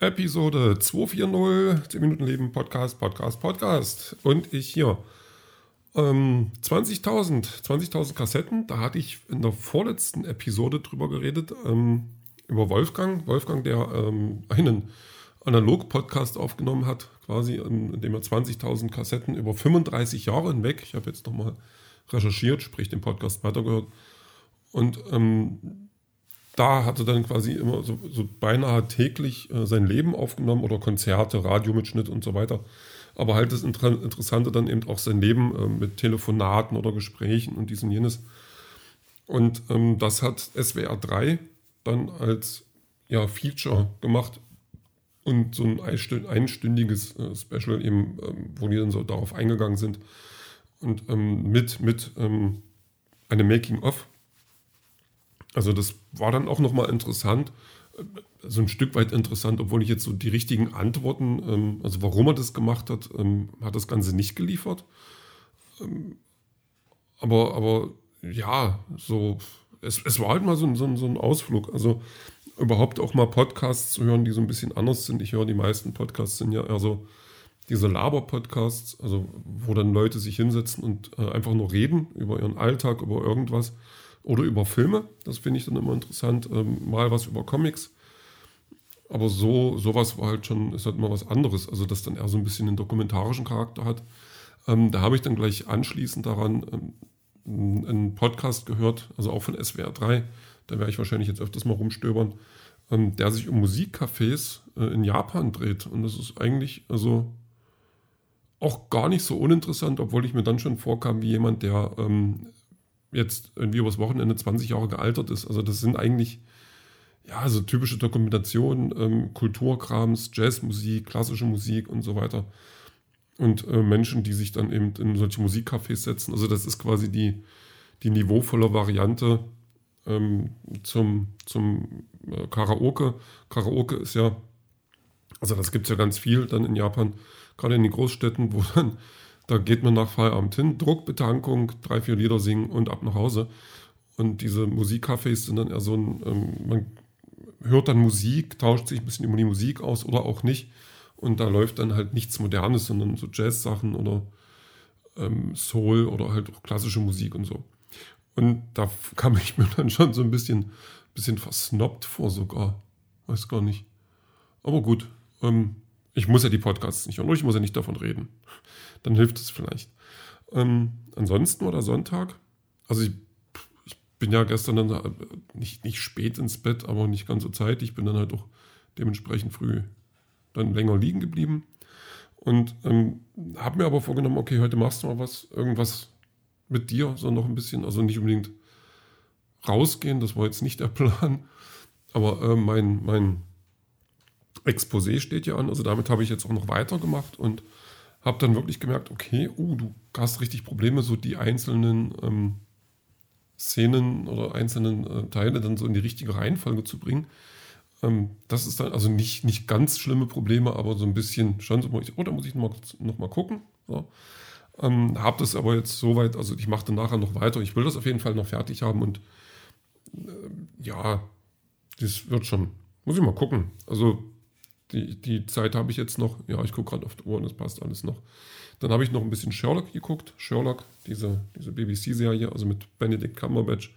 Episode 240, 10 Minuten Leben, Podcast, Podcast, Podcast. Und ich hier. Ähm, 20.000, 20.000 Kassetten, da hatte ich in der vorletzten Episode drüber geredet, ähm, über Wolfgang. Wolfgang, der ähm, einen Analog-Podcast aufgenommen hat, quasi, in, dem er 20.000 Kassetten über 35 Jahre hinweg, ich habe jetzt nochmal recherchiert, sprich den Podcast weitergehört. Und ähm, da hat er dann quasi immer so, so beinahe täglich äh, sein Leben aufgenommen oder Konzerte, Radiomitschnitt und so weiter. Aber halt das Inter Interessante dann eben auch sein Leben äh, mit Telefonaten oder Gesprächen und dies und jenes. Und ähm, das hat SWR 3 dann als ja, Feature gemacht und so ein einstündiges äh, Special eben, ähm, wo die dann so darauf eingegangen sind und ähm, mit, mit ähm, einem Making-of. Also das war dann auch nochmal interessant, äh, so ein Stück weit interessant, obwohl ich jetzt so die richtigen Antworten, ähm, also warum er das gemacht hat, ähm, hat das Ganze nicht geliefert. Ähm, aber, aber ja, so, es, es war halt mal so, so, so ein Ausflug. Also überhaupt auch mal Podcasts zu hören, die so ein bisschen anders sind. Ich höre die meisten Podcasts sind ja eher so diese Laber-Podcasts, also wo dann Leute sich hinsetzen und äh, einfach nur reden über ihren Alltag, über irgendwas oder über Filme. Das finde ich dann immer interessant. Ähm, mal was über Comics. Aber so, sowas war halt schon, ist halt mal was anderes. Also, das dann eher so ein bisschen einen dokumentarischen Charakter hat. Ähm, da habe ich dann gleich anschließend daran ähm, einen Podcast gehört, also auch von SWR 3 da werde ich wahrscheinlich jetzt öfters mal rumstöbern, ähm, der sich um Musikcafés äh, in Japan dreht. Und das ist eigentlich also auch gar nicht so uninteressant, obwohl ich mir dann schon vorkam wie jemand, der ähm, jetzt irgendwie übers Wochenende 20 Jahre gealtert ist. Also das sind eigentlich ja so typische Dokumentationen, ähm, Kulturkrams, Jazzmusik, klassische Musik und so weiter. Und äh, Menschen, die sich dann eben in solche Musikcafés setzen. Also das ist quasi die, die niveauvolle Variante ähm, zum, zum äh, Karaoke. Karaoke ist ja, also das gibt es ja ganz viel dann in Japan, gerade in den Großstädten, wo dann, da geht man nach Feierabend hin, Druckbetankung, drei, vier Lieder singen und ab nach Hause. Und diese Musikcafés sind dann eher so ein, ähm, man hört dann Musik, tauscht sich ein bisschen über die Musik aus oder auch nicht. Und da läuft dann halt nichts Modernes, sondern so Jazz-Sachen oder ähm, Soul oder halt auch klassische Musik und so. Und da kam ich mir dann schon so ein bisschen, bisschen versnobbt vor sogar. Weiß gar nicht. Aber gut, ähm, ich muss ja die Podcasts nicht hören, ich muss ja nicht davon reden. Dann hilft es vielleicht. Ähm, ansonsten war der Sonntag, also ich, ich, bin ja gestern dann äh, nicht, nicht spät ins Bett, aber nicht ganz so zeitig. Ich bin dann halt auch dementsprechend früh dann länger liegen geblieben. Und ähm, habe mir aber vorgenommen, okay, heute machst du mal was, irgendwas mit dir, so noch ein bisschen, also nicht unbedingt rausgehen, das war jetzt nicht der Plan. Aber äh, mein, mein Exposé steht ja an, also damit habe ich jetzt auch noch weitergemacht und habe dann wirklich gemerkt, okay, uh, du hast richtig Probleme, so die einzelnen ähm, Szenen oder einzelnen äh, Teile dann so in die richtige Reihenfolge zu bringen. Ähm, das ist dann also nicht, nicht ganz schlimme Probleme, aber so ein bisschen schon so, oh, da muss ich noch mal, noch mal gucken. So. Ähm, habe das aber jetzt soweit, also ich mache dann nachher noch weiter. Ich will das auf jeden Fall noch fertig haben und äh, ja, das wird schon. Muss ich mal gucken. Also die, die Zeit habe ich jetzt noch. Ja, ich gucke gerade auf die Uhr und das passt alles noch. Dann habe ich noch ein bisschen Sherlock geguckt. Sherlock, diese, diese BBC-Serie, also mit Benedict Cumberbatch.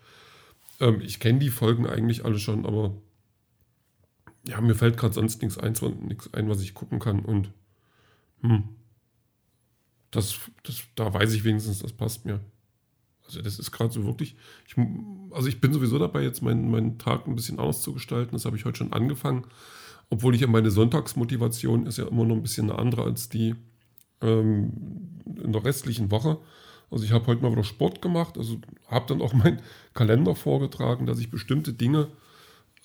Ähm, ich kenne die Folgen eigentlich alle schon, aber ja, mir fällt gerade sonst nichts ein, ein, was ich gucken kann. Und hm, das, das, da weiß ich wenigstens, das passt mir. Also das ist gerade so wirklich, ich, also ich bin sowieso dabei, jetzt meinen, meinen Tag ein bisschen anders zu gestalten. Das habe ich heute schon angefangen. Obwohl ich ja meine Sonntagsmotivation ist ja immer noch ein bisschen eine andere als die ähm, in der restlichen Woche. Also ich habe heute mal wieder Sport gemacht, also habe dann auch meinen Kalender vorgetragen, dass ich bestimmte Dinge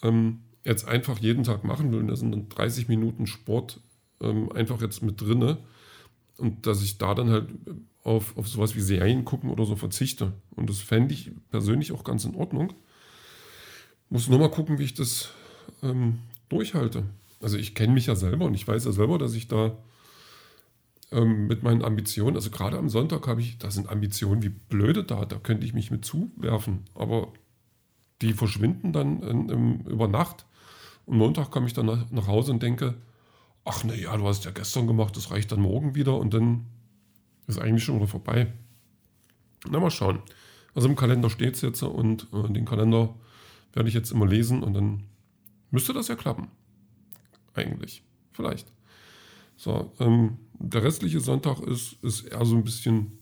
ähm, jetzt einfach jeden Tag machen will. Und da sind dann 30 Minuten Sport ähm, einfach jetzt mit drinne. Und dass ich da dann halt auf, auf sowas wie Serien gucken oder so verzichte. Und das fände ich persönlich auch ganz in Ordnung. Muss nur mal gucken, wie ich das ähm, durchhalte. Also ich kenne mich ja selber und ich weiß ja selber, dass ich da ähm, mit meinen Ambitionen, also gerade am Sonntag habe ich, da sind Ambitionen wie blöde da, da könnte ich mich mit zuwerfen, aber die verschwinden dann in, in, über Nacht. Und Montag komme ich dann nach, nach Hause und denke, ach naja, du hast ja gestern gemacht, das reicht dann morgen wieder und dann ist eigentlich schon wieder vorbei. Na, mal schauen. Also im Kalender steht es jetzt und äh, den Kalender werde ich jetzt immer lesen und dann müsste das ja klappen. Eigentlich. Vielleicht. So, ähm, der restliche Sonntag ist, ist eher so ein bisschen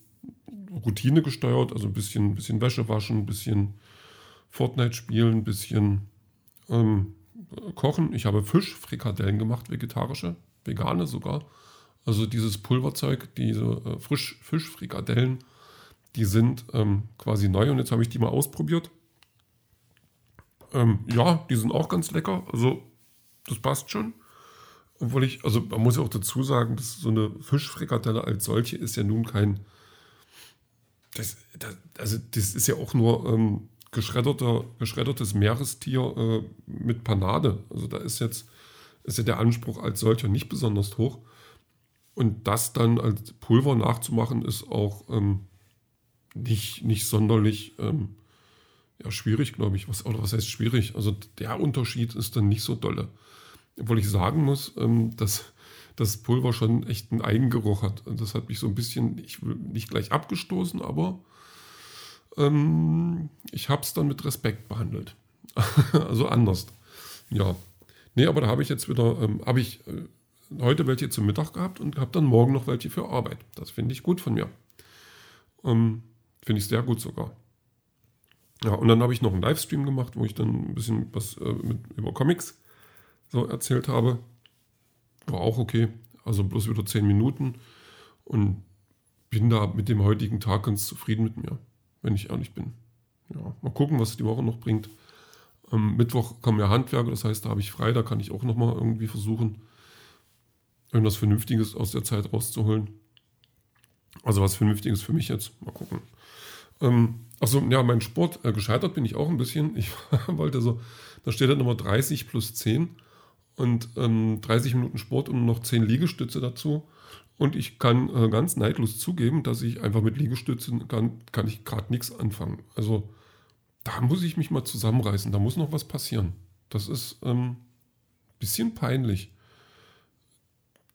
Routine gesteuert, also ein bisschen, bisschen Wäsche waschen, ein bisschen Fortnite spielen, ein bisschen ähm, kochen. Ich habe Fischfrikadellen gemacht, vegetarische, vegane sogar. Also dieses Pulverzeug, diese äh, Frisch Fischfrikadellen, die sind ähm, quasi neu und jetzt habe ich die mal ausprobiert. Ähm, ja, die sind auch ganz lecker. Also das passt schon. Obwohl ich, also man muss ja auch dazu sagen, dass so eine Fischfrikadelle als solche ist ja nun kein, das, das also das ist ja auch nur ähm, geschredderter, geschreddertes Meerestier äh, mit Panade. Also da ist jetzt, ist ja der Anspruch als solcher nicht besonders hoch. Und das dann als Pulver nachzumachen, ist auch ähm, nicht, nicht sonderlich ähm, ja, schwierig, glaube ich. Was, oder was heißt schwierig? Also der Unterschied ist dann nicht so dolle. Obwohl ich sagen muss, ähm, dass das Pulver schon echt einen Eigengeruch hat. Das hat mich so ein bisschen, ich will nicht gleich abgestoßen, aber ähm, ich habe es dann mit Respekt behandelt. also anders. Ja. Nee, aber da habe ich jetzt wieder, ähm, habe ich äh, heute welche zum Mittag gehabt und habe dann morgen noch welche für Arbeit. Das finde ich gut von mir. Ähm, finde ich sehr gut sogar. Ja, und dann habe ich noch einen Livestream gemacht, wo ich dann ein bisschen was äh, mit, über Comics so erzählt habe. War auch okay. Also bloß wieder zehn Minuten. Und bin da mit dem heutigen Tag ganz zufrieden mit mir, wenn ich ehrlich bin. Ja, mal gucken, was die Woche noch bringt. Am Mittwoch kommen ja Handwerker, das heißt, da habe ich frei, da kann ich auch nochmal irgendwie versuchen, irgendwas Vernünftiges aus der Zeit rauszuholen. Also was Vernünftiges für mich jetzt. Mal gucken. Ähm, Achso, ja, mein Sport, äh, gescheitert bin ich auch ein bisschen. Ich wollte so, da steht dann Nummer 30 plus 10 und ähm, 30 Minuten Sport und noch 10 Liegestütze dazu. Und ich kann äh, ganz neidlos zugeben, dass ich einfach mit Liegestützen kann, kann ich gerade nichts anfangen. Also da muss ich mich mal zusammenreißen, da muss noch was passieren. Das ist ein ähm, bisschen peinlich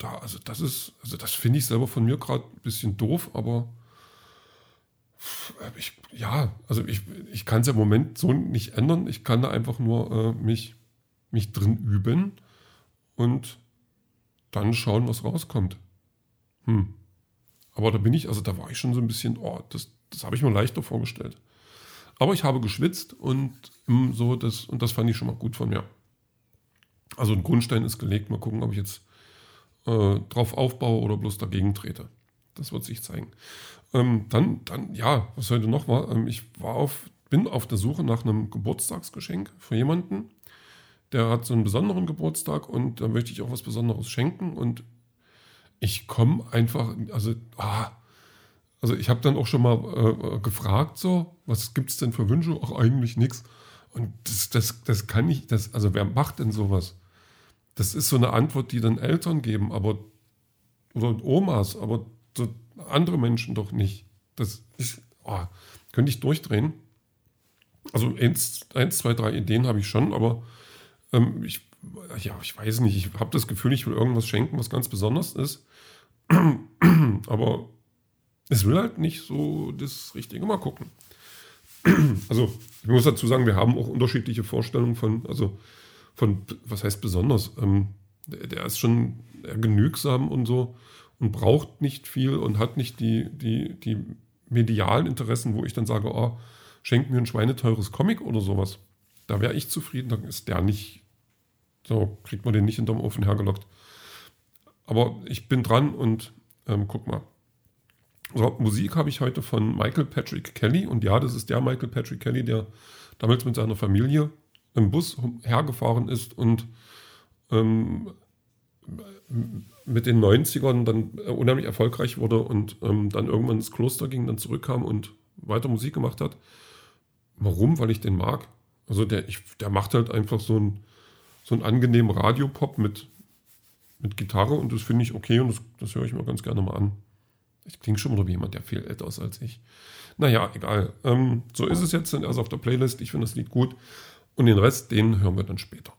da, also das ist, also das finde ich selber von mir gerade ein bisschen doof, aber ich, ja, also ich, ich kann es im Moment so nicht ändern. Ich kann da einfach nur äh, mich, mich drin üben und dann schauen, was rauskommt. Hm. Aber da bin ich, also da war ich schon so ein bisschen, oh, das, das habe ich mir leichter vorgestellt. Aber ich habe geschwitzt und so, das, und das fand ich schon mal gut von mir. Also ein Grundstein ist gelegt. Mal gucken, ob ich jetzt äh, drauf aufbaue oder bloß dagegen trete. Das wird sich zeigen. Ähm, dann, dann, ja, was heute noch war, ähm, ich war auf, bin auf der Suche nach einem Geburtstagsgeschenk für jemanden. Der hat so einen besonderen Geburtstag und da möchte ich auch was Besonderes schenken. Und ich komme einfach, also, ah, also ich habe dann auch schon mal äh, gefragt, so, was gibt es denn für Wünsche? Ach, eigentlich nichts. Und das, das, das kann ich, das, also wer macht denn sowas? das ist so eine Antwort, die dann Eltern geben, aber oder Omas, aber so andere Menschen doch nicht. Das ist, oh, könnte ich durchdrehen. Also eins, eins zwei, drei Ideen habe ich schon, aber ähm, ich, ja, ich weiß nicht. Ich habe das Gefühl, ich will irgendwas schenken, was ganz besonders ist. aber es will halt nicht so das Richtige mal gucken. Also, ich muss dazu sagen, wir haben auch unterschiedliche Vorstellungen von, also von, was heißt besonders? Ähm, der, der, ist schon genügsam und so und braucht nicht viel und hat nicht die, die, die medialen Interessen, wo ich dann sage, oh, schenk mir ein schweineteures Comic oder sowas. Da wäre ich zufrieden, dann ist der nicht, so kriegt man den nicht hinterm Ofen hergelockt. Aber ich bin dran und ähm, guck mal. So, Musik habe ich heute von Michael Patrick Kelly und ja, das ist der Michael Patrick Kelly, der damals mit seiner Familie im Bus hergefahren ist und ähm, mit den 90ern dann unheimlich erfolgreich wurde und ähm, dann irgendwann ins Kloster ging, dann zurückkam und weiter Musik gemacht hat. Warum? Weil ich den mag. Also der, ich, der macht halt einfach so einen, so angenehmen Radiopop mit, mit Gitarre und das finde ich okay und das, das höre ich mir ganz gerne mal an. Ich klinge schon wieder wie jemand, der viel älter ist als ich. Naja, egal. Ähm, so ist es jetzt, dann erst auf der Playlist. Ich finde das Lied gut. Und den Rest, den hören wir dann später.